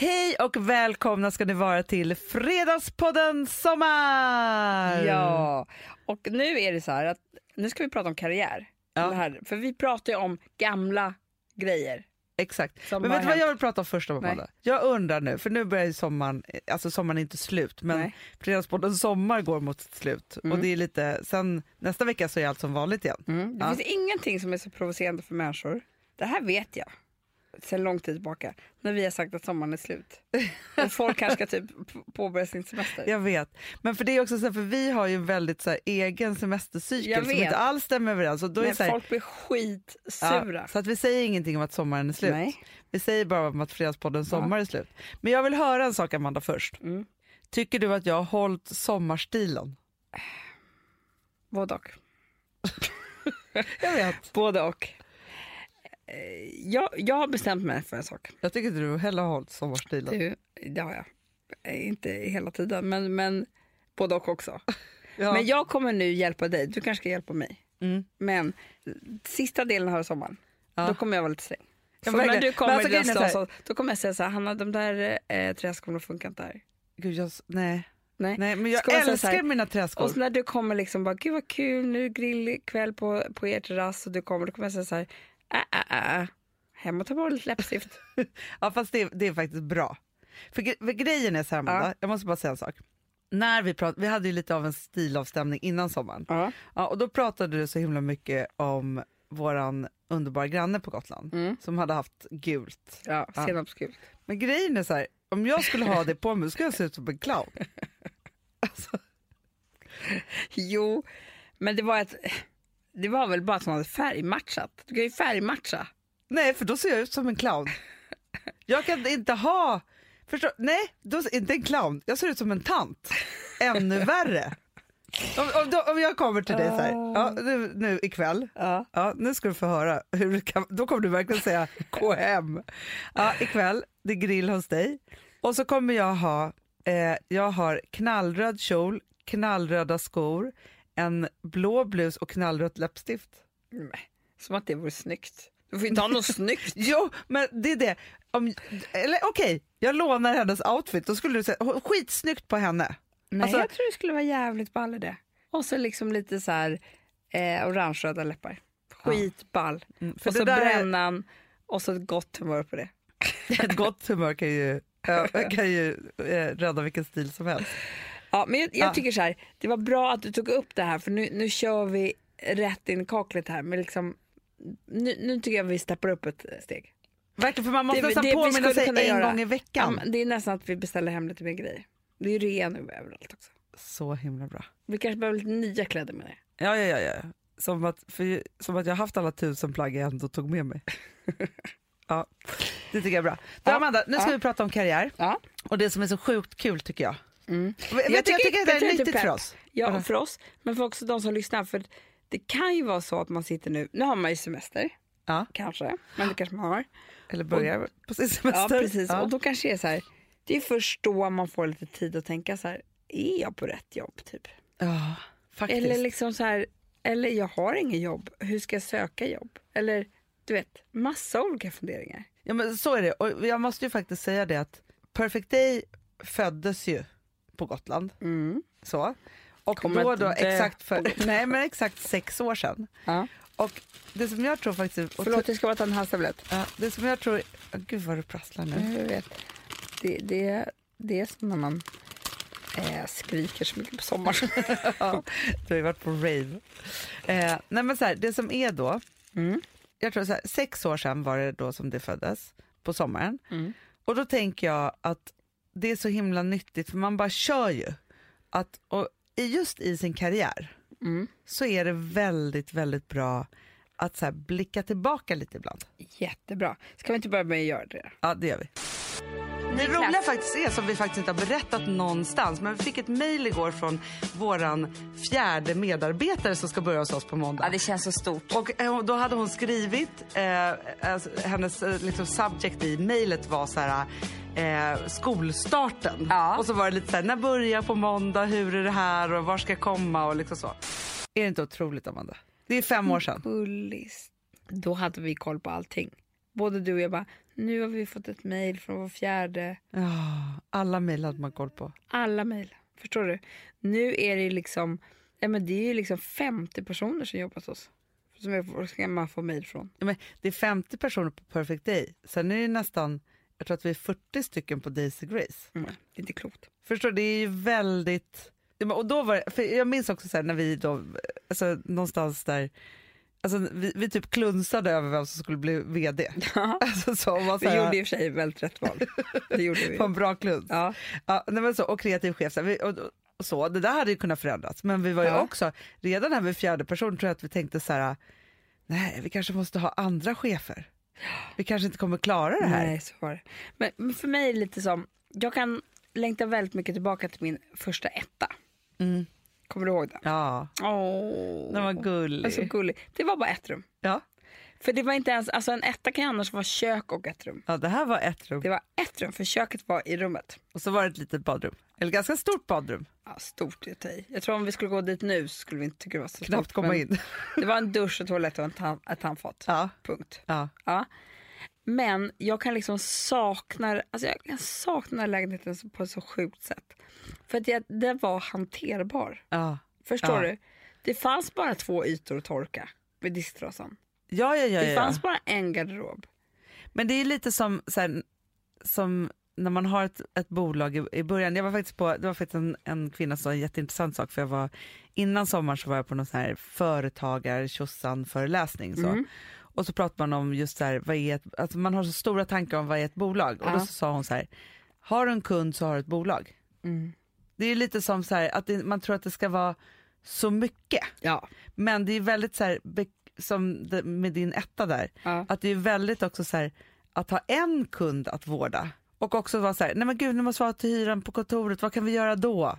Hej och välkomna ska ni vara till Fredagspodden Sommar! Ja, och nu är det så här att nu ska vi prata om karriär. Ja. Det här, för vi pratar ju om gamla grejer. Exakt. Som Men vet du vad jag vill prata om först Amanda? Jag undrar nu, för nu börjar ju sommaren, alltså sommaren är inte slut, men Nej. Fredagspodden Sommar går mot sitt slut. Och det är lite, sen nästa vecka så är allt som vanligt igen. Mm. Det Ja. finns ingenting som är så provocerande för människor. Det här vet jag sen lång tid tillbaka när vi har sagt att sommaren är slut. Och folk kanske ska typ påbörja sin semester. Jag vet. Men för det är också så här, för vi har ju en väldigt så här, egen semestercykel som inte alls stämmer överens. Och då är Men det så, här, folk blir skitsura. ja, så att vi säger ingenting om att sommaren är slut. Nej. Vi säger bara om att Fredagspodden Sommar är slut. Men jag vill höra en sak Amanda först. Mm. Tycker du att jag har hållit sommarstilen? Både och. Jag vet. Både och. Eh, Jag, jag har bestämt mig för en sak. Jag tycker du heller har hållit sommarstilen. Du, det har jag. Eh, Inte hela tiden, men, men både och också. Ja. Men jag kommer nu hjälpa dig. Du kanske ska hjälpa mig. Mm. Men sista delen av sommaren, Ja. då kommer jag vara lite sträng. Ja, Så när du Men kommer alltså, grejen är så så, då kommer jag säga så här, Hanna de där eh, träskorna funkar inte här. Gud, jag, nej. Nej. nej, men jag säga så älskar här- mina träskor. Och när du kommer liksom bara, gud vad kul, nu grillkväll på, på er terrass och du kommer, då kommer jag säga så här, äh, äh, äh. hem och ta bort lite läppstift. Ja, fast det, det är faktiskt bra. För, gre- för grejen är så här, Amanda, Ja. jag måste bara säga en sak. När vi, prat, vi hade ju lite av en stilavstämning innan sommaren. Ja. Ja, och då pratade du så himla mycket om våran underbara granne på Gotland Mm. som hade haft gult. Ja, Ja. senapsgult. Men grejen är så här, om jag skulle ha det på mig skulle jag se ut som en clown. Alltså, Jo, men det var ett, det var väl bara att hon hade färgmatchat. Du kan ju färgmatcha. nej, för då ser jag ut som en clown. Jag kan inte ha, förstå, nej, då, inte en clown, jag ser ut som en tant. Ännu värre. Om, om, då, om jag kommer till dig så här, ja, nu, nu ikväll, Ja. Ja, nu ska du få höra. Hur du kan, då kommer du verkligen säga gå hem. Ja, ikväll, det är grill hos dig. Och så kommer jag ha, eh, jag har knallröd kjol, knallröda skor, en blå blus och knallrött läppstift. Som att det vore snyggt. Du får inte ha något snyggt. Jo, men det är det. Om, eller okej, jag lånar hennes outfit. Då skulle du säga skitsnyggt på henne. Nej, Alltså- jag tror det skulle vara jävligt ball i det. Och så liksom lite så här eh, orange-röda läppar. Skitball. Mm, för och så där är- brännan och så ett gott humör på det. Ett gott humör kan ju, ja, kan ju eh, rädda vilken stil som helst. Ja, men jag, jag Ja. tycker så här, det var bra att du tog upp det här för nu, nu kör vi rätt in i kaklet här. Men liksom, nu, nu tycker jag vi steppar upp ett steg. Verkligen, för man måste Det- nästan det påminna sig en göra. gång i Ja, veckan. men det är nästan att vi beställer hem lite mer grejer. Det är ju rea nu överallt också. Så himla bra. Vi kanske behöver lite nya kläder med det. Ja, ja, ja. ja. Som, att, för, som att jag haft alla tusen plagg jag ändå tog med mig. ja, det tycker jag är bra. Du, Ja. Amanda, nu ska Ja. vi prata om karriär. Ja. Och det som är så sjukt kul tycker jag. Mm. Jag, jag tycker att det är nyttigt pepp. för oss. Ja, Vadå? för oss, men för också de som lyssnar. För det kan ju vara så att man sitter nu, nu har man ju semester, Ja. kanske, men det kanske man har. Eller börjar på sin Ja, semester. precis. Ja. Och då kanske det är så här, det är först då man får lite tid att tänka så här, är jag på rätt jobb typ? Ja, faktiskt. Eller liksom så här, eller jag har inget jobb, hur ska jag söka jobb? Eller du vet, massa olika funderingar. Ja, men så är det. Och jag måste ju faktiskt säga det att Perfect Day föddes ju på Gotland. Mm. Så. Och Kommer då, då exakt, för, nej, men exakt sex år sedan. Ja. Och det som jag tror faktiskt... Förlåt, jag ska bara ta en halstablett. Ja, det som jag tror... Åh, gud vad du prasslar nu. Jag vet. Det, det, det är som när man eh, skriker så mycket på sommaren. Ja, du har ju varit på rave. Eh, nej men så här, det som är då, Mm. jag tror så här, sex år sedan var det då som det föddes, på sommaren. Mm. Och då tänker jag att det är så himla nyttigt, för man bara kör ju. Att, och just i sin karriär Mm. så är det väldigt, väldigt bra att så här, blicka tillbaka lite ibland. Jättebra. Ska vi inte börja med att göra det? Ja, det gör vi. Det roliga faktiskt är, som vi faktiskt inte har berättat någonstans, men vi fick ett mejl igår från våran fjärde medarbetare som ska börja hos oss på måndag. Ja, det känns så stort. Och eh, då hade hon skrivit, eh, alltså, hennes eh, liksom, subject i mejlet var så här, eh, skolstarten. Ja. Och så var det lite så här, när börjar på måndag, hur är det här och var ska jag komma och liksom så. Är det inte otroligt Amanda? Det är fem år sedan. Bullis. Då hade vi koll på allting. Både du och jag bara, nu har vi fått ett mejl från vår fjärde. Ja, alla mejl hade man koll på. Alla mejl. Förstår du? Nu är det liksom, ja, men det är ju liksom 50 personer som jobbar hos oss. Som jag, ska man få mejl från. Ja, men det är 50 personer på Perfect Day. Sen är det nästan, jag tror att vi är 40 stycken på Daisy Grace. Mm, det är inte klokt. Förstår du? Det är ju väldigt... Ja, Och då var det, för jag minns också så här, när vi då, alltså någonstans där, alltså vi, vi typ klunsade över vem som skulle bli VD. Alltså så, var så Vi här, gjorde i och för sig väldigt rätt val. Det gjorde vi. på en bra kluns. Ja. Ja, nej, men så, och kreativ chef. Så, här, vi, och, och så, det där hade ju kunnat förändras. Men vi var ju Ja. också, redan här vid fjärde person tror jag att vi tänkte så här, nej vi kanske måste ha andra chefer. Vi kanske inte kommer klara det här. Nej, så var det. Men, men för mig är det lite som, jag kan längta väldigt mycket tillbaka till min första etta. Mm. Kommer du ihåg den? Ja, Åh, den var gullig. alltså, gullig. Det var bara ett rum. ja. För det var inte ens, alltså en etta kan ju annars vara kök och ett rum. ja, det här var ett rum. Det var ett rum, för köket var i rummet. Och så var det ett litet badrum. Eller ganska stort badrum. Ja, stort i sig. Jag tror om vi skulle gå dit nu så skulle vi inte tycka det var så Knappt stort. komma in. Det var en dusch, och toalett och ett handfat. Ja, Punkt. ja. Ja. Men jag kan liksom sakna, alltså jag kan sakna lägenheten på ett så sjukt sätt. För att jag, den var hanterbar. ja. Förstår Ja. du? Det fanns bara två ytor att torka vid disktrasan. Ja, ja, ja, Det ja. fanns bara en garderob. Men det är lite som, så här, som när man har ett, ett bolag i, i början. Jag var faktiskt på, det var faktiskt en, en kvinna som sa en jätteintressant sak. För jag var, innan sommaren så var jag på någon sån här företagar föreläsning. Så. Mm. Och så pratar man om just så här, vad är ett, alltså man har så stora tankar om vad är ett bolag. Och då Ja. sa hon så här, har du en kund så har du ett bolag. Mm. Det är lite som så här, att det, man tror att det ska vara så mycket. Ja. Men det är väldigt så här, som med din etta där, ja. att det är väldigt också så här, att ha en kund att vårda. Och också vara så här, nej men gud nu måste vi ha till hyran på kontoret, vad kan vi göra då?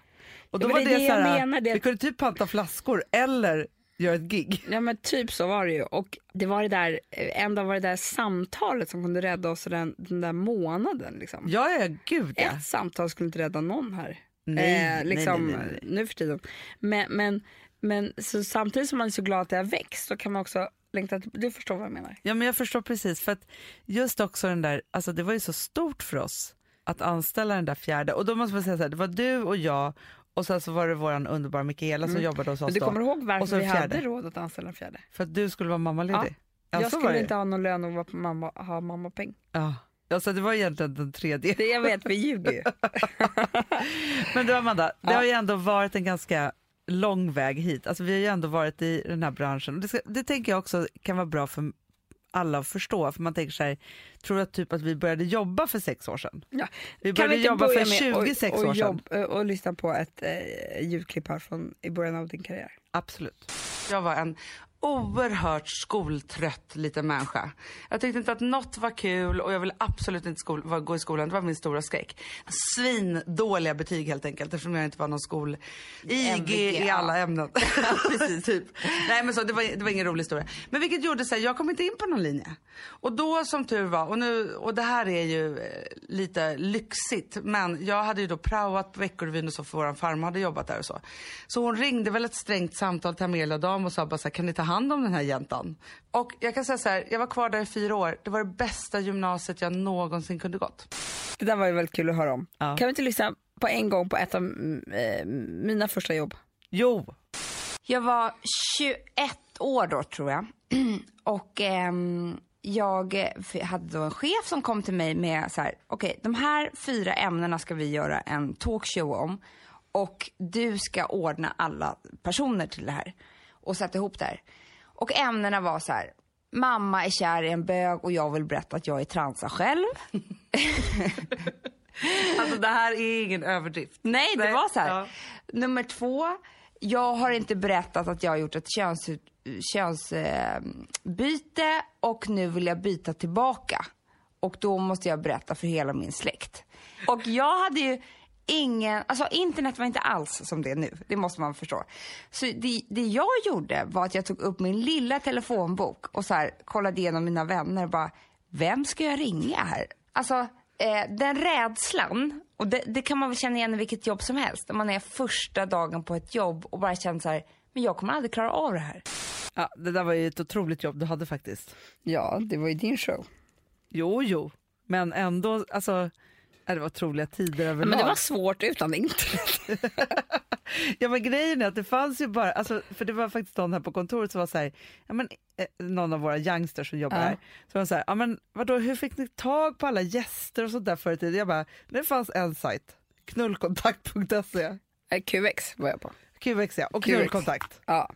Och då Ja, var det det, så här, jag menar, det- vi kunde typ panta flaskor eller göra ett gig. Ja men typ så var det ju. Och det var det där, en dag var det där samtalet som kunde rädda oss den, den där månaden. Liksom. Ja, ja, gud ja. Ett samtal skulle inte rädda någon här. Nej, eh, liksom, nej, nej, nej. Nu för tiden. Men, men, men så samtidigt som man är så glad att det har växt så kan man också längta Du förstår vad jag menar? Ja men jag förstår precis för att just också den där, alltså det var ju så stort för oss att anställa den där fjärde och då måste man säga så här, det var du och jag och sen så var det våran underbara Mikaela som jobbade hos oss Mm. Men du då. kommer ihåg varför vi fjärde. hade råd att anställa en fjärde? För att du skulle vara mammaledig. Ja, jag skulle inte ha någon lön och vara mamma, ha mammapeng. Ja. Alltså det var egentligen den tredje. Det jag vet, vi ljuger ju. Men du Amanda, det Ja. har ju ändå varit en ganska lång väg hit. Alltså vi har ju ändå varit i den här branschen. Det, ska, det tänker jag också kan vara bra för alla att förstå. För man tänker så här, tror du att, typ att vi började jobba för sex år sedan? Ja. Vi började vi jobba börja för med 26 och, och år sedan. och, och lyssna på ett eh, ljudklipp här från i början av din karriär? Absolut. Jag var en oerhört skoltrött liten människa. Jag tyckte inte att något var kul och jag ville absolut inte skol- gå i skolan. Det var min stora skräck. Svindåliga betyg helt enkelt eftersom jag inte var någon skol... IG i alla ämnen. Precis, typ. Nej men så, det, var, det var ingen rolig historia. Men vilket gjorde så här, jag kom inte in på någon linje. Och då som tur var, och, nu, och det här är ju eh, lite lyxigt, men jag hade ju då praoat på Veckorevyn och så för våran farmor hade jobbat där och så. Så hon ringde väl ett strängt samtal till Amelia Dam och sa bara så här, kan ni ta hand om den här jäntan? Och jag kan säga så här, jag var kvar där i fyra år. Det var det bästa gymnasiet jag någonsin kunde gått. Det där var ju väldigt kul att höra om. Ja. Kan vi inte lyssna på en gång på ett av mm, eh, mina första jobb? Jo, Jag var 21 år då tror jag. Och ehm, jag hade då en chef som kom till mig med så här, okej de här fyra ämnena ska vi göra en talkshow om. Och du ska ordna alla personer till det här. Och sätta ihop det här. Och ämnena var så här, mamma är kär i en bög och jag vill berätta att jag är transa själv. alltså det här är ingen överdrift. Nej, det Nej, var så här. ja. Nummer två, jag har inte berättat att jag har gjort ett könsbyte köns, eh, byte och nu vill jag byta tillbaka. Och då måste jag berätta för hela min släkt. Och jag hade ju ingen, alltså internet var inte alls som det är nu, det måste man förstå. Så det, det jag gjorde var att jag tog upp min lilla telefonbok och så här, kollade igenom mina vänner och bara, vem ska jag ringa här? Alltså, eh, den rädslan, och det, det kan man väl känna igen i vilket jobb som helst. När man är första dagen på ett jobb och bara känner så här, men jag kommer aldrig klara av det här. Ja, det där var ju ett otroligt jobb du hade faktiskt. Ja, det var ju din show. Jo, jo. Men ändå, alltså, det var otroliga tider Ja, överlag. men det var svårt utan internet. Ja men grejen är att det fanns ju bara, alltså, för det var faktiskt någon här på kontoret som var så här, ja, men, eh, någon av våra youngsters som jobbar Ja. här, som var så här, ja, men, vadå, hur fick ni tag på alla gäster och sånt där förr i tiden? Jag bara, det fanns en sajt, knullkontakt.se, Eh, QX var jag på. QX ja, och QX. knullkontakt. Ja.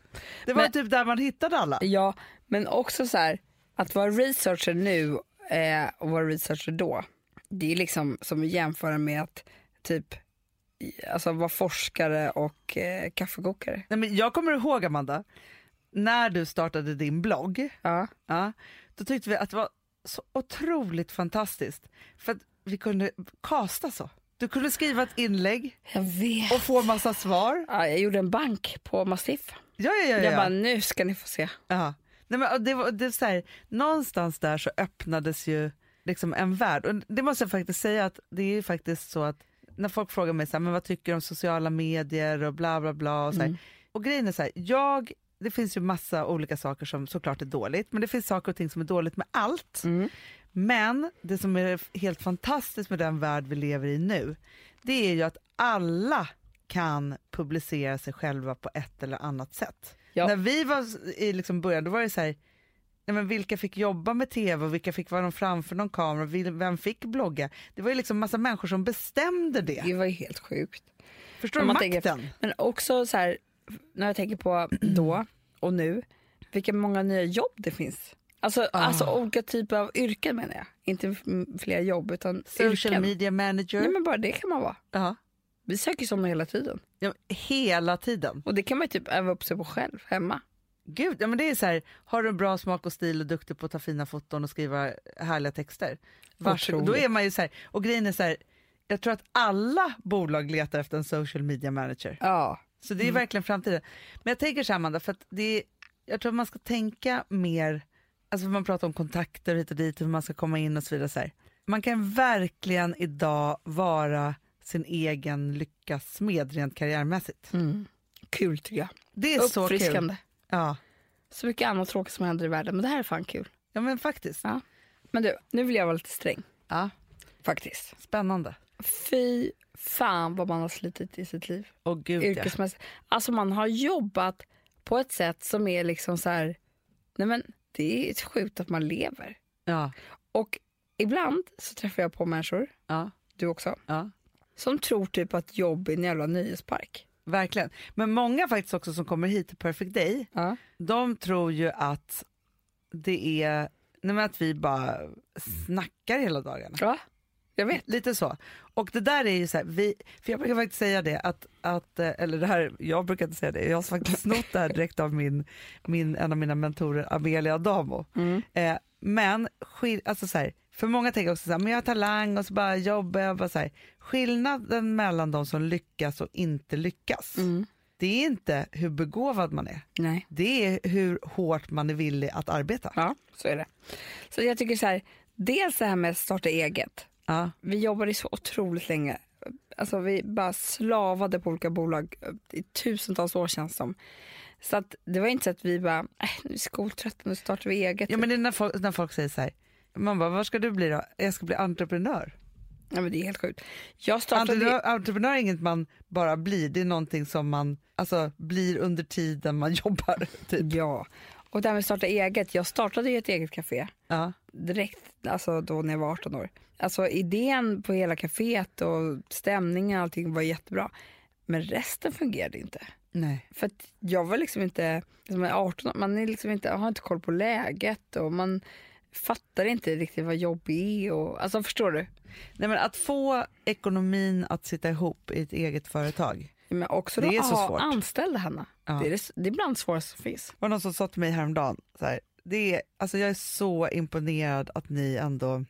Det var Men- typ där man hittade alla. ja, men också så här, att vara researcher nu eh, och vara researcher då. Det är liksom som att jämföra med att typ alltså vara forskare och eh, kaffekokare. Nej, men jag kommer ihåg Amanda, när du startade din blogg, Ja. ja, då tyckte vi att det var så otroligt fantastiskt. För att vi kunde kasta så. Du kunde skriva ett inlägg Jag vet. och få massa svar. Ja, jag gjorde en bank på Mastiff. Ja, ja, ja. Jag ja. bara, nu ska ni få se. ja. Nej, men, det var, det är så här, någonstans där så öppnades ju liksom en värld. Och det måste jag faktiskt säga att det är ju faktiskt så att när folk frågar mig så här, men vad tycker du om sociala medier och bla bla bla. Och, så. Mm. och grejen är så här, jag, det finns ju massa olika saker som såklart är dåligt, men det finns saker och ting som är dåligt med allt. Mm. Men det som är helt fantastiskt med den värld vi lever i nu, det är ju att alla kan publicera sig själva på ett eller annat sätt. Ja. När vi var i liksom början, då var det så här, nej men vilka fick jobba med tv och vilka fick vara framför någon kamera, vem fick blogga? Det var ju liksom massa människor som bestämde det. Det var ju helt sjukt. Förstår du man tänker- makten? Men också så här, när jag tänker på då och nu, vilka många nya jobb det finns. Alltså, Ah. alltså olika typer av yrken menar jag. Inte fler jobb utan Social yrken. media manager. Nej men bara det kan man vara. ja. Vi söker sådana hela tiden. Ja, hela tiden. Och det kan man ju typ öva upp sig på själv hemma. Gud, ja, men det är så här, har du bra smak och stil och duktig på att ta fina foton och skriva härliga texter? Varsågod. Då är man ju så här, och grejen är så här, jag tror att alla bolag letar efter en social media manager. Ja. Så det är verkligen framtiden. Men jag tänker så här Amanda, för att det är, jag tror att man ska tänka mer, alltså man pratar om kontakter hit och dit, hur man ska komma in och så vidare. Så här. Man kan verkligen idag vara sin egen lyckas smed rent karriärmässigt. Mm. Kul tycker jag. Det är så kul. Ja. Så mycket annat tråkigt som händer i världen men det här är fan kul. ja, men faktiskt. Ja. Men du, nu vill jag vara lite sträng. Ja. Faktiskt. Spännande. Fy fan vad man har slitit i sitt liv. Och gud ja. yrkesmässigt. Alltså man har jobbat på ett sätt som är liksom så här, nej men det är sjukt att man lever. ja. Och ibland så träffar jag på människor, Ja. du också, Ja. som tror typ att jobb är en jävla nöjespark. Verkligen. Men många faktiskt också som kommer hit till Perfect Day, Ja. de tror ju att det är, nej att vi bara snackar hela dagarna. ja, jag vet. Lite så. Och det där är ju så här, vi, för jag brukar faktiskt säga det att, att eh, eller det här, jag brukar inte säga det, jag har faktiskt snott det här direkt av min, min, en av mina mentorer Amelia Adamo. Mm. Eh, men alltså så här, för många tänker också så här, men jag har talang och så bara jobbar jag. Bara så här. Skillnaden mellan de som lyckas och inte lyckas, Mm. det är inte hur begåvad man är. Nej. Det är hur hårt man är villig att arbeta. Ja, så är det. Så jag tycker så här, dels det här med att starta eget. Ja. Vi jobbade så otroligt länge. Alltså vi bara slavade på olika bolag i tusentals år känns det som. Så att det var inte så att vi bara, äh, nu är skoltrötta, nu startar vi eget. Ja, men det är när folk, när folk säger så här, man bara, vad ska du bli då? Jag ska bli entreprenör. Ja, men det är helt sjukt. Jag startade... Entreprenör, entreprenör är inget man bara blir, det är någonting som man alltså, blir under tiden man jobbar. Typ. Ja. Och det här med att starta eget. Jag startade ju ett eget café Ja. direkt alltså då när jag var 18 år. Alltså idén på hela kaféet och stämningen och allting var jättebra. Men resten fungerade inte. Nej. För jag var liksom inte, som är 18 år, man är liksom inte, har inte koll på läget och man fattar inte riktigt vad jobb är. Och, alltså förstår du? Nej, men att få ekonomin att sitta ihop i ett eget företag. Men också Det är så svårt. anställda Hanna. Ja. Det, är det, det är bland det svåraste som finns. Det var någon som sa till mig häromdagen, så här, det är, alltså jag är så imponerad att ni ändå,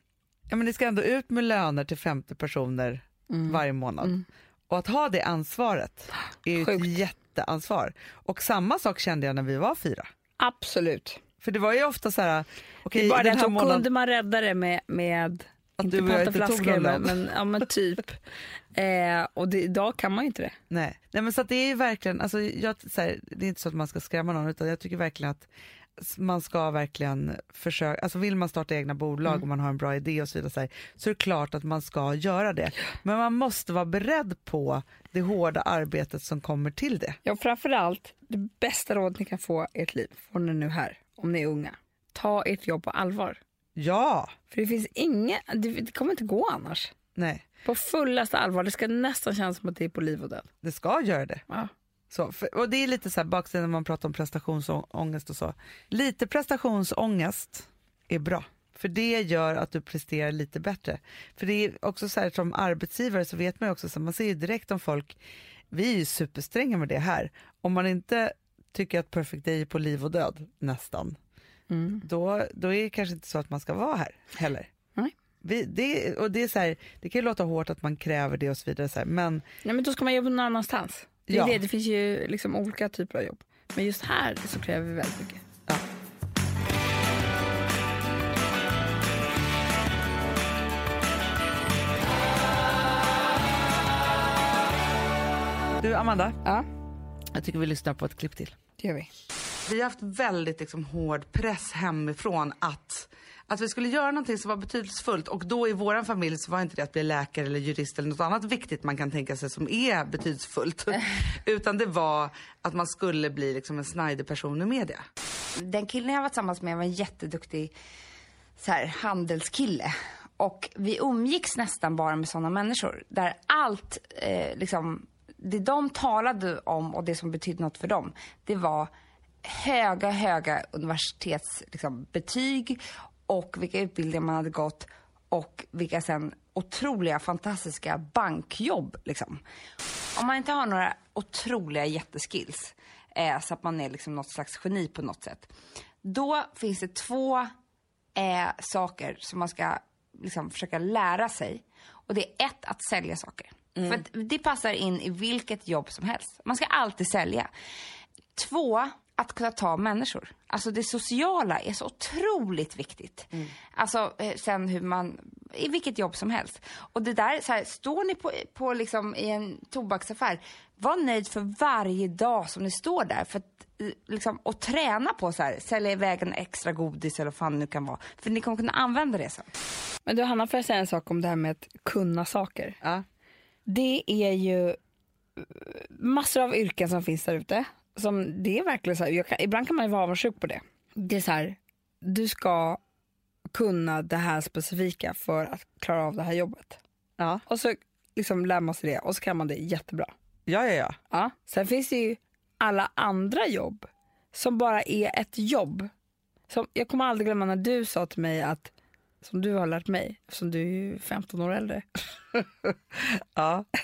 ja men ni ska ändå ut med löner till 50 personer varje månad. Mm. Och att ha det ansvaret är ju ett jätteansvar. Och samma sak kände jag när vi var fyra. Absolut. För det var ju ofta så här, är bara den här månaden, kunde man rädda det med, med Att inte du och jag panta inte tog flaskor, någon men, men, ja, men typ. eh, och det, idag kan man ju inte det. nej. nej men så det är ju verkligen, alltså jag, så här, det är inte så att man ska skrämma någon utan jag tycker verkligen att man ska verkligen försöka, alltså vill man starta egna bolag Mm. och man har en bra idé och så vidare så, här, så är det klart att man ska göra det. Men man måste vara beredd på det hårda arbetet som kommer till det. Ja, framförallt, det bästa rådet ni kan få i ert liv får ni nu här, om ni är unga. Ta ert jobb på allvar. Ja, För det finns inget, det, kommer inte gå annars. nej, På fullaste allvar, det ska nästan kännas som att det är på liv och död. det ska göra det. Ja. Så, för, och det är lite så här baksidan när man pratar om prestationsångest och så. Lite prestationsångest är bra. För det gör att du presterar lite bättre. För det är också så här som arbetsgivare så vet man ju också, så man ser ju direkt om folk, vi är ju superstränga med det här. Om man inte tycker att Perfect Day är på liv och död nästan, Mm. då, då är det kanske inte så att man ska vara här heller. Nej. Vi, det, och det, är så här, det kan ju låta hårt att man kräver det och så vidare, så här, men Nej, men då ska man jobba någon annanstans. Det, Ja. det. det finns ju liksom olika typer av jobb. Men just här så kräver vi väldigt mycket. Ja. Du Amanda, Ja, jag tycker vi lyssnar på ett klipp till. Det gör vi. Vi har haft väldigt liksom, hård press hemifrån att, att vi skulle göra någonting som var betydelsefullt. Och då i vår familj så var inte det att bli läkare eller jurist eller något annat viktigt man kan tänka sig som är betydelsefullt. Utan det var att man skulle bli liksom, en snajdig person i media. den killen jag var tillsammans med var en jätteduktig så här, handelskille. Och vi umgicks nästan bara med sådana människor. Där allt, eh, liksom, det de talade om och det som betydde något för dem, det var höga, höga universitetsbetyg liksom, betyg och vilka utbildningar man hade gått och vilka sen otroliga, fantastiska bankjobb. Liksom. Om man inte har några otroliga jätteskills, eh, så att man är liksom något slags geni på något sätt. Då finns det två eh, saker som man ska liksom, försöka lära sig. Och det är ett, att sälja saker. För att det passar in i vilket jobb som helst. Man ska alltid sälja. Två, att kunna ta människor. Alltså det sociala är så otroligt viktigt. Alltså eh, sen hur man, i vilket jobb som helst. Och det där, så här, står ni på, på liksom i en tobaksaffär, var nöjd för varje dag som ni står där. För att, eh, liksom, och träna på så här, sälja iväg en extra godis eller vad fan det nu kan vara. För ni kommer kunna använda det sen. Men du Hanna, får jag säga en sak om det här med att kunna saker? Ja. Det är ju eh, massor av yrken som finns där ute. Som det är verkligen så här, kan, ibland kan man ju vara avundsjuk på det. Det är så här, du ska kunna det här specifika för att klara av det här jobbet. Ja. Och så liksom lär man sig det och så kan man det jättebra. Ja, ja, ja. Ja. Sen finns det ju alla andra jobb som bara är ett jobb. Som, jag kommer aldrig glömma när du sa till mig att, som du har lärt mig, eftersom du är ju 15 år äldre. Ja.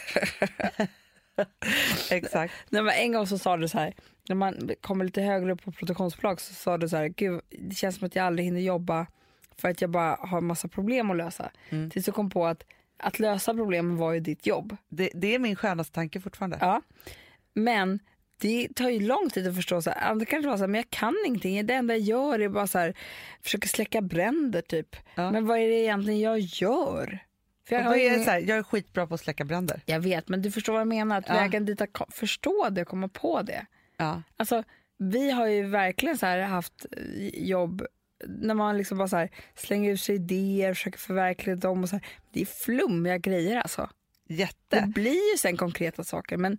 Exakt. Nej, men en gång så sa du så här, när man kommer lite högre upp på produktionsbolag så sa du så här, gud det känns som att jag aldrig hinner jobba för att jag bara har massa problem att lösa. Mm. Tills jag kom på att att lösa problemen var ju ditt jobb. Det, det är min skönaste tanke fortfarande. Ja. Men det tar ju lång tid att förstå. Så här, andra kanske vara så här, men jag kan ingenting. Det enda jag gör är bara så här, försöka släcka bränder typ. Ja. Men vad är det egentligen jag gör? Jag, har är det så här, jag är skitbra på att släcka bränder. jag vet, men du förstår vad jag menar. Att Ja. vägen dit att förstå det och komma på det. Ja. Alltså, vi har ju verkligen så haft jobb när man liksom bara så här slänger ut sig idéer, försöker förverkliga dem. Och så här. Det är flummiga grejer alltså. Det Jätte. blir ju sen konkreta saker men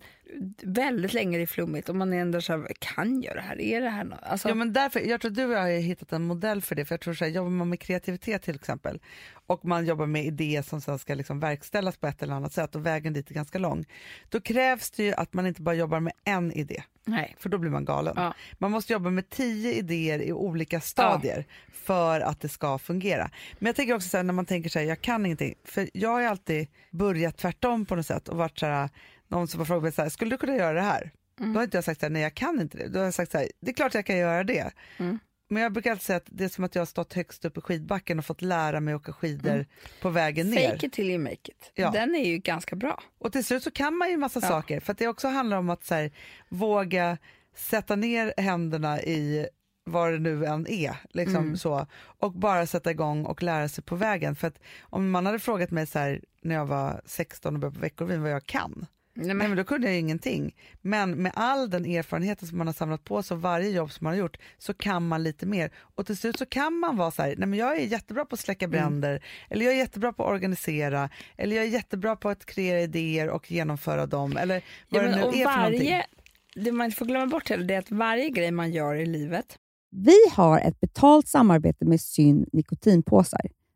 väldigt länge är det flummigt och man är ändå så här, kan jag det här? Är det här något? Alltså, Ja, men därför, jag tror du och jag har hittat en modell för det. För jag tror så här, jobbar man med kreativitet till exempel och man jobbar med idéer som sen ska liksom verkställas på ett eller annat sätt och vägen dit är ganska lång. Då krävs det ju att man inte bara jobbar med en idé. nej. För då blir man galen. Ja. Man måste jobba med tio idéer i olika stadier för att det ska fungera. Men jag tänker också så här, när man tänker så här, jag kan ingenting. För jag har alltid börjat tvärtom på något sätt och varit så här, någon som har frågat mig så här, skulle du kunna göra det här? Då har inte jag sagt så här, nej jag kan inte det. Då har jag sagt så här, det är klart jag kan göra det. Mm. Men jag brukar alltid säga att det är som att jag har stått högst upp i skidbacken och fått lära mig åka skidor på vägen ner. Fake it till you make it. Ja. Den är ju ganska bra. Och till slut så kan man ju massa Ja. saker för att det också handlar om att så här, våga sätta ner händerna i vad det nu än är liksom Mm. så, och bara sätta igång och lära sig på vägen. För att om man hade frågat mig så här när jag var 16 och började på Veckorevyn vad jag kan, Nej, Nej, men då kunde jag ingenting. Men med all den erfarenheten som man har samlat på sig och varje jobb som man har gjort så kan man lite mer. Och till slut så kan man vara så här, nej men jag är jättebra på att släcka bränder, eller jag är jättebra på att organisera, eller jag är jättebra på att kreera idéer och genomföra dem, eller vad Ja, det nu och är för någonting. varje, det man inte får glömma bort heller det är att varje grej man gör i livet Vi har ett betalt samarbete med Syn nikotinpåsar.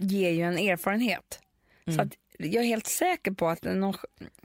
Ger ju en erfarenhet. Mm. Så att jag är helt säker på att någon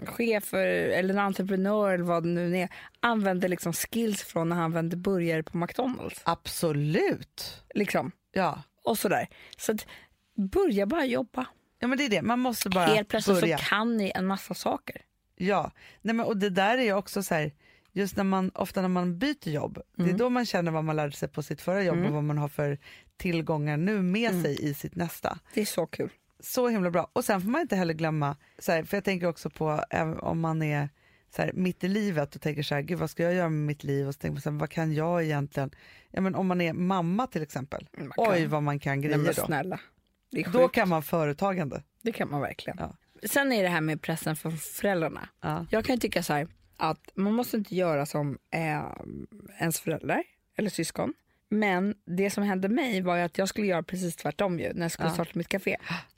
chef eller en entreprenör eller vad det nu är använder liksom skills från när han vände burgare på McDonalds. Absolut. Liksom. Ja. Och sådär. Så att börja bara jobba. ja, men det är det. Man måste bara Helt plötsligt börja. så kan ni en massa saker. Ja, Nej, men, och det där är ju också så här, just när man, ofta när man byter jobb, det är då man känner vad man lärde sig på sitt förra jobb och vad man har för tillgångar nu med sig i sitt nästa. Det är så kul. Så himla bra. Och sen får man inte heller glömma, så här, för jag tänker också på om man är så här, mitt i livet och tänker så här, gud vad ska jag göra med mitt liv och så tänker man så här, vad kan jag egentligen, ja men om man är mamma till exempel, oj vad man kan grejer då. snälla. Då kan man företagande. det kan man verkligen. Ja. Sen är det här med pressen från föräldrarna. Ja. Jag kan ju tycka så här att man måste inte göra som eh, ens föräldrar eller syskon. Men det som hände mig var att jag skulle göra precis tvärtom ju när jag skulle Ja. starta mitt café.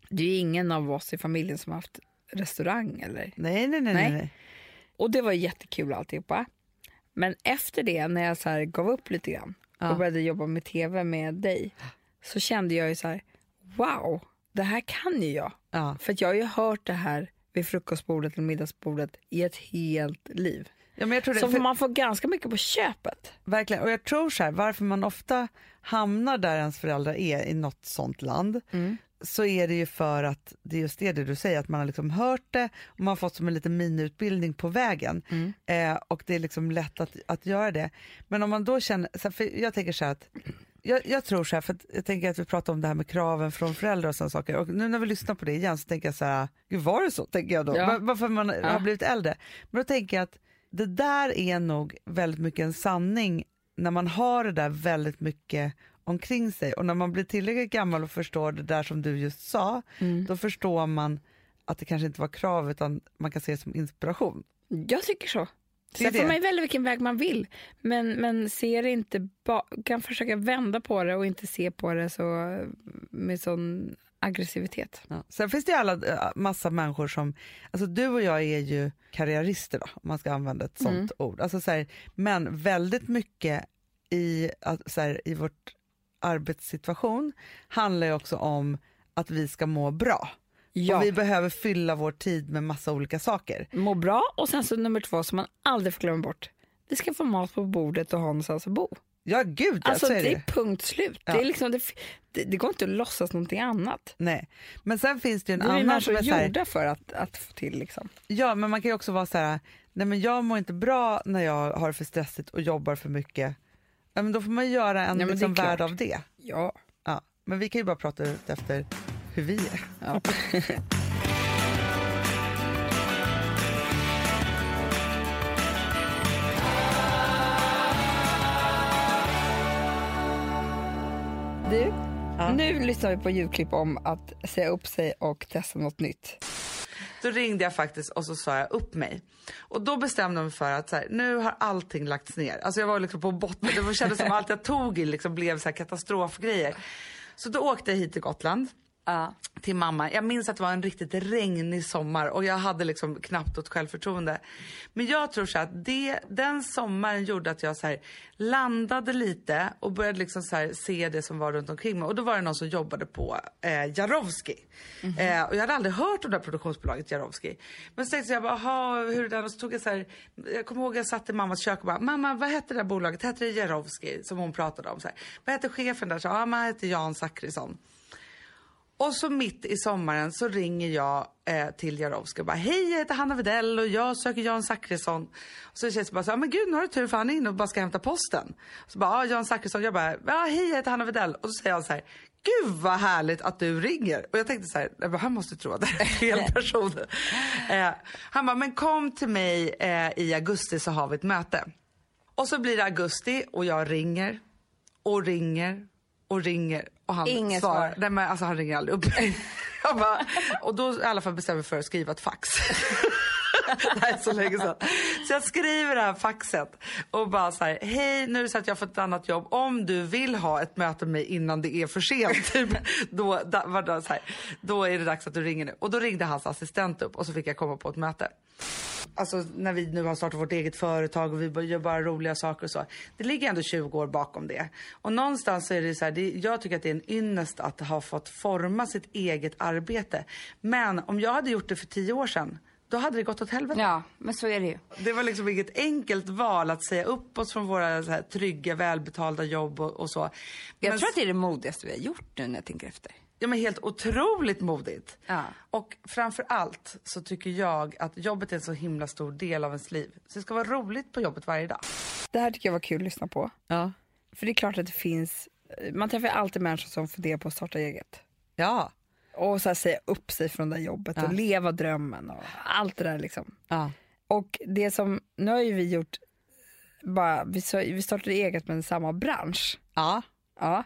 Det är ju ingen av oss i familjen som har haft restaurang eller Nej, nej, nej, nej. Nej. och det var jättekul alltihopa. Men efter det när jag så gav upp lite grann Ja. och började jobba med tv med dig så kände jag ju så här wow, det här kan ju jag. Ja. För jag har ju hört det här vid frukostbordet eller middagsbordet i ett helt liv. Ja, men jag tror det, Så för- man får ganska mycket på köpet. Verkligen, och jag tror så här, varför man ofta hamnar där ens föräldrar är i något sånt land, så är det ju för att det är just det, det du säger, att man har liksom hört det och man har fått som en liten miniutbildning på vägen. Eh, och det är liksom lätt att, att göra det. Men om man då känner, så här, för jag tänker så här att jag, jag tror så här, för jag tänker att vi pratar om det här med kraven från föräldrar och sådana saker. Och nu när vi lyssnar på det igen så tänker jag så här, gud var det så? Tänker jag då. Ja. Var- Varför man Ja. har blivit äldre. Men då tänker jag att det där är nog väldigt mycket en sanning när man har det där väldigt mycket omkring sig och när man blir tillräckligt gammal och förstår det där som du just sa, då förstår man att det kanske inte var krav utan man kan se det som inspiration. Jag tycker så. Sen får man välja vilken väg man vill. Men, men ser inte kan försöka vända på det och inte se på det så med sån aggressivitet. Ja. Sen finns det ju alla, äh, massa människor som, alltså du och jag är ju karriärister då, om man ska använda ett sånt ord. Alltså så här, men väldigt mycket i, så här, i vårt arbetssituation handlar ju också om att vi ska må bra. Ja. Och vi behöver fylla vår tid med massa olika saker. Må bra och sen så nummer två som man aldrig får glömma bort. Vi ska få mat på bordet och ha någonstans att bo. Ja gud ja, Alltså så är det det. är punkt slut. Ja. Det, är liksom, det, det, det går inte att låtsas någonting annat. Nej. Men sen finns det en vi annan som människor är här, gjorda för att, att få till liksom. Ja, men man kan ju också vara så här, nej men jag mår inte bra när jag har för stressigt och jobbar för mycket. Ja, men då får man göra en är liksom, värld av det. Ja. Ja. Men vi kan ju bara prata ut efter hur vi är. ja. Du, nu lyssnar vi på ljudklipp om att säga upp sig och testa något nytt. Då ringde jag faktiskt och så sa jag upp mig. Och då bestämde jag mig för att så här, nu har allting lagts ner. Alltså jag var liksom på botten. Det kändes som allt jag tog i liksom blev så här katastrofgrejer. Så då åkte jag hit till Gotland. Till mamma. Jag minns att det var en riktigt regnig sommar och jag hade liksom knappt något självförtroende. Men jag tror så att det, den sommaren gjorde att jag så här landade lite och började liksom så här se det som var runt omkring mig. Och då var det någon som jobbade på eh, Jarowski. Eh, och jag hade aldrig hört om det här produktionsbolaget Jarowski. Men så tänkte jag bara, "Jaha, hur är det? Och så tog jag så här, jag kommer ihåg jag satt i mammas kök och bara, mamma vad hette det där bolaget? Hette det Jarowski? Som hon pratade om. Så här. Vad hette chefen där? Så, ja, man hette Jan Zachrisson. Och så mitt i sommaren så ringer jag eh, till Jarowski och bara hej jag heter Hanna Widell och jag söker Jan Zachrisson. Och så känns det bara så här, men gud nu har du tur för han är inne och bara ska hämta posten. Så bara, ja Jan Zachrisson, jag bara, ja hej jag heter Hanna Widell. Och så säger han så här, gud vad härligt att du ringer. Och jag tänkte så här, "Nej, men han måste tro att det är fel person. eh, han bara, men kom till mig eh, i augusti så har vi ett möte. Och så blir det augusti och jag ringer och ringer och ringer och han Inget svarar. svar. Nej men alltså han ringer aldrig upp. jag bara, och då i alla fall bestämmer för att skriva ett fax. det här är så länge sedan. Så jag skriver det här faxet och bara så här, hej nu är det så att jag fått ett annat jobb. Om du vill ha ett möte med mig innan det är för sent, typ, då, da, var det så här, då är det dags att du ringer nu. Och då ringde hans assistent upp och så fick jag komma på ett möte. Alltså när vi nu har startat vårt eget företag och vi gör bara roliga saker och så. Det ligger ändå 20 år bakom det. Och någonstans så är det så här, det, jag tycker att det är en ynnest att ha fått forma sitt eget arbete. Men om jag hade gjort det för 10 år sedan, då hade det gått åt helvete. Ja, men så är det ju. Det var liksom inget enkelt val att säga upp oss från våra så här, trygga, välbetalda jobb och, och så. Jag Men tror att det är det modigaste vi har gjort nu när jag tänker efter. Ja, men helt otroligt modigt. Ja. Och framför allt så tycker jag att jobbet är en så himla stor del av ens liv. Så det ska vara roligt på jobbet varje dag. Det här tycker jag var kul att lyssna på. Ja. För det är klart att det finns, man träffar alltid människor som funderar på att starta eget. Ja. Och så här säga upp sig från det jobbet Ja. och leva drömmen och allt det där liksom. Ja. Och det som, nu har ju vi gjort, bara, vi, vi startade eget men samma bransch. Ja. Ja.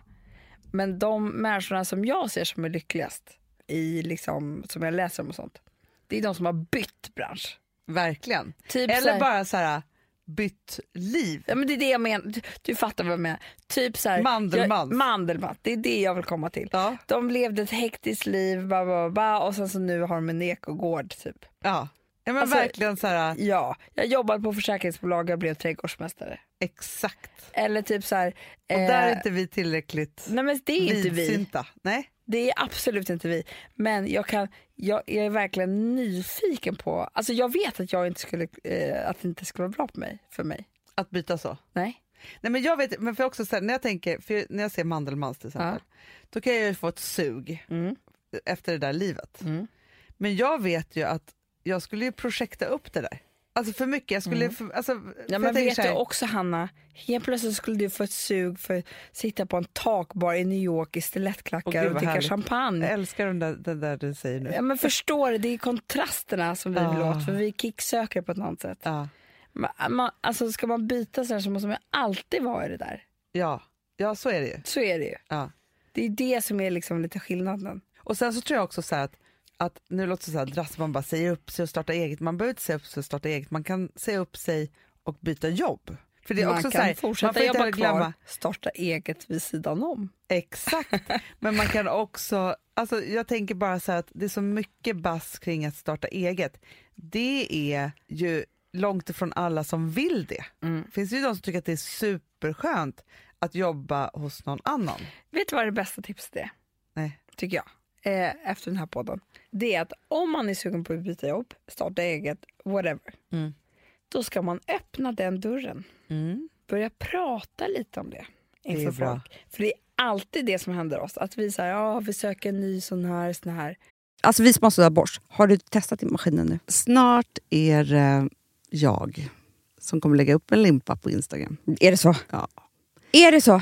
Men de människorna som jag ser som är lyckligast, i liksom, som jag läser om och sånt, det är de som har bytt bransch. Verkligen. Typ så Eller här- bara så här bytt liv. Ja men det är det jag menar, du, du fattar vad jag menar. Typ så här, Mandelmans. Jag, Mandelmans, det är det jag vill komma till. Ja. De levde ett hektiskt liv ba, ba, ba, och sen så nu har de en ekogård typ. Ja. Ja men Alltså- verkligen så här, Ja, jag jobbade på försäkringsbolag och blev trädgårdsmästare. exakt. Eller typ så här. Och eh, där är inte vi tillräckligt Nej men det är inte vi. Nej. Det är absolut inte vi. Men jag, kan, jag, jag är verkligen nyfiken på, alltså jag vet att jag inte skulle, eh, att det inte skulle vara bra på mig, för mig. Att byta så. Nej. Nej men jag vet, men för också så här, när jag tänker, för när jag ser Mandelmans till exempel, då kan jag ju få ett sug Mm. efter det där livet. Mm. Men jag vet ju att jag skulle ju projekta upp det där. Alltså för mycket, jag skulle, för, alltså, för Mm. Ja, men vet du också Hanna, helt plötsligt skulle du få ett sug för att sitta på en takbar i New York i stilettklackar och dricka champagne. Jag älskar den där, den där du säger nu. Ja, men förstår du, det är kontrasterna som vi vill Ah. åt för vi kicksöker på ett annat sätt. Ja. Man, man, alltså ska man byta så, här så måste man alltid vara i det där. Ja. ja, så är det ju. Så är det ju. Ja. Det är det som är liksom lite skillnaden. Och sen så tror jag också så här att, att nu låter det så här drastiskt, man bara säger upp sig och startar eget. Man behöver inte säga upp sig och starta eget, man kan säga upp sig och byta jobb. För det är man också kan så här, man fortsätta får inte jobba kvar, glömma, starta eget vid sidan om. exakt, men man kan också, alltså jag tänker bara så här att det är så mycket bass kring att starta eget. Det är ju långt ifrån alla som vill det. Mm. Finns det ju de som tycker att det är superskönt att jobba hos någon annan. Vet du vad det bästa tipset är? Nej. Tycker jag. Eh, efter den här podden. Det är att om man är sugen på att byta jobb, starta eget, whatever. Mm. Då ska man öppna den dörren. Börja prata lite om det inför Det är bra. folk. För det är alltid det som händer oss. Att vi säger ja vi söker en ny sån här, sån här. Alltså vi sponsrar Bosch. Har du testat i maskinen nu? Snart är det jag som kommer lägga upp en limpa på Instagram. Är det så? Ja. Är det så?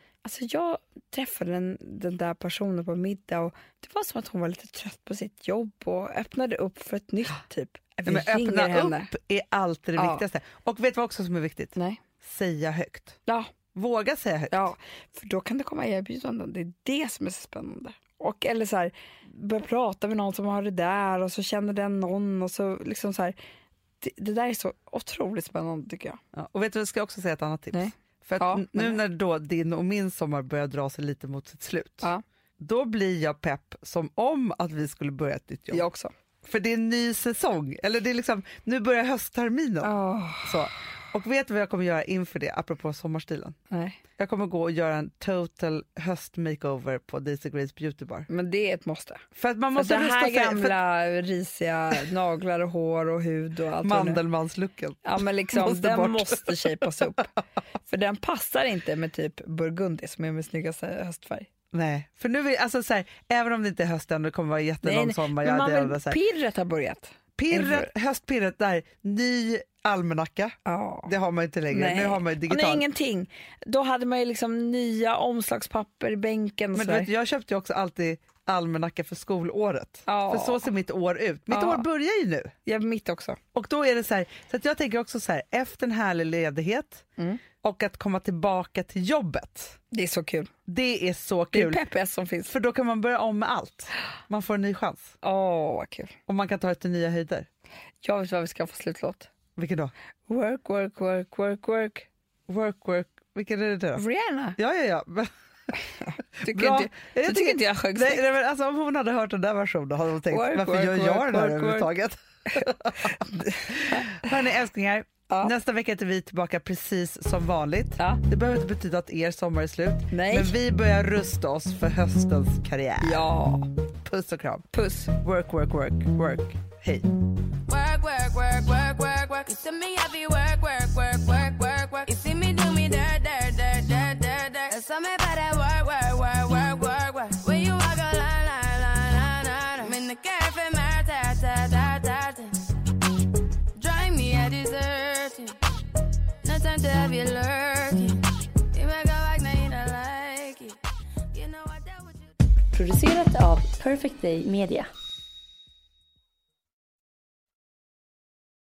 alltså jag träffade den, den där personen på middag och det var som att hon var lite trött på sitt jobb och öppnade upp för ett nytt typ. Vi Nej, men öppna henne. upp är alltid det Ja. viktigaste. Och vet du vad också som är viktigt? Nej. Säga högt. Ja, Våga säga högt. ja, för då kan det komma erbjudanden. Det är det som är så spännande. Och eller så här, börja prata med någon som har det där och så känner den någon och så liksom så här. Det, det där är så otroligt spännande tycker jag. Ja, och vet du, jag ska också säga ett annat tips. Nej. För Ja, men- nu när då din och min sommar börjar dra sig lite mot sitt slut, Ja. då blir jag pepp som om att vi skulle börja ett nytt jobb. Jag också. För det är en ny säsong, eller det är liksom, nu börjar höstterminen. Åh, Så. Och vet du vad jag kommer göra inför det, apropå sommarstilen? nej. Jag kommer gå och göra en total höstmakeover på Daisy Grace Beauty Bar. Men det är ett måste. För att man För måste det rusta här sig, för gamla risiga naglar och hår och hud och allt det. Mandelmanslooken. Ja men liksom måste den bort. måste shapas upp. För den passar inte med typ burgundi som är min snyggaste höstfärg. Nej, för nu vill, alltså så här, även om det inte är höst än det kommer vara jättelång sommar. men man vill, pirret har börjat. pirret, höstpirret där, ny almanacka. Ja. Det har man inte längre. Nu har man ju Och digital. nej, ingenting. Då hade man ju liksom nya omslagspapper i bänken Men vet, jag köpte ju också alltid almanacka för skolåret. Ja. För så ser mitt år ut. Mitt Ja. år börjar ju nu. Ja, mitt också. Och då är det så här, så att jag tänker också så här, efter en härlig ledighet Mm. och att komma tillbaka till jobbet. Det är så kul. Det är så Det är kul. peppigast som finns. För då kan man börja om med allt. Man får en ny chans. Åh, vad kul. Och man kan ta det till nya höjder. Jag vet vad vi ska få slutlåt. Vilken då? Work, work, work, work, work. Work, work. Vilken är det då? Rihanna. Ja, ja, ja. Men- Tycker Bra. inte, du tycker inte jag sjöng nej, nej, men alltså, Om hon hade hört den där versionen hade hon tänkt, Work, varför work, gör work, jag den här work, överhuvudtaget? Hörni älsklingar, Ja. nästa vecka är vi tillbaka precis som vanligt. Ja. Det behöver inte betyda att er sommar är slut, Nej. men vi börjar rusta oss för höstens karriär. Ja. Puss och kram. Puss. Work, work, work, work. Hej. Work, work, work, work, work, work. You see me happy work, work, work, work, work, work. You see me do me dirt, dirt, dirt, dirt, dirt, dirt. There's something about that work, work, work, work, work, work. When you walk a line, line, line, line, line. I'm in the cafe, my ta, ta, ta, ta, ta. Drive me a deserting. No time to have you lurking. You make a like, now you don't like it. You know I dealt with you. Producerat av Perfect Day Media.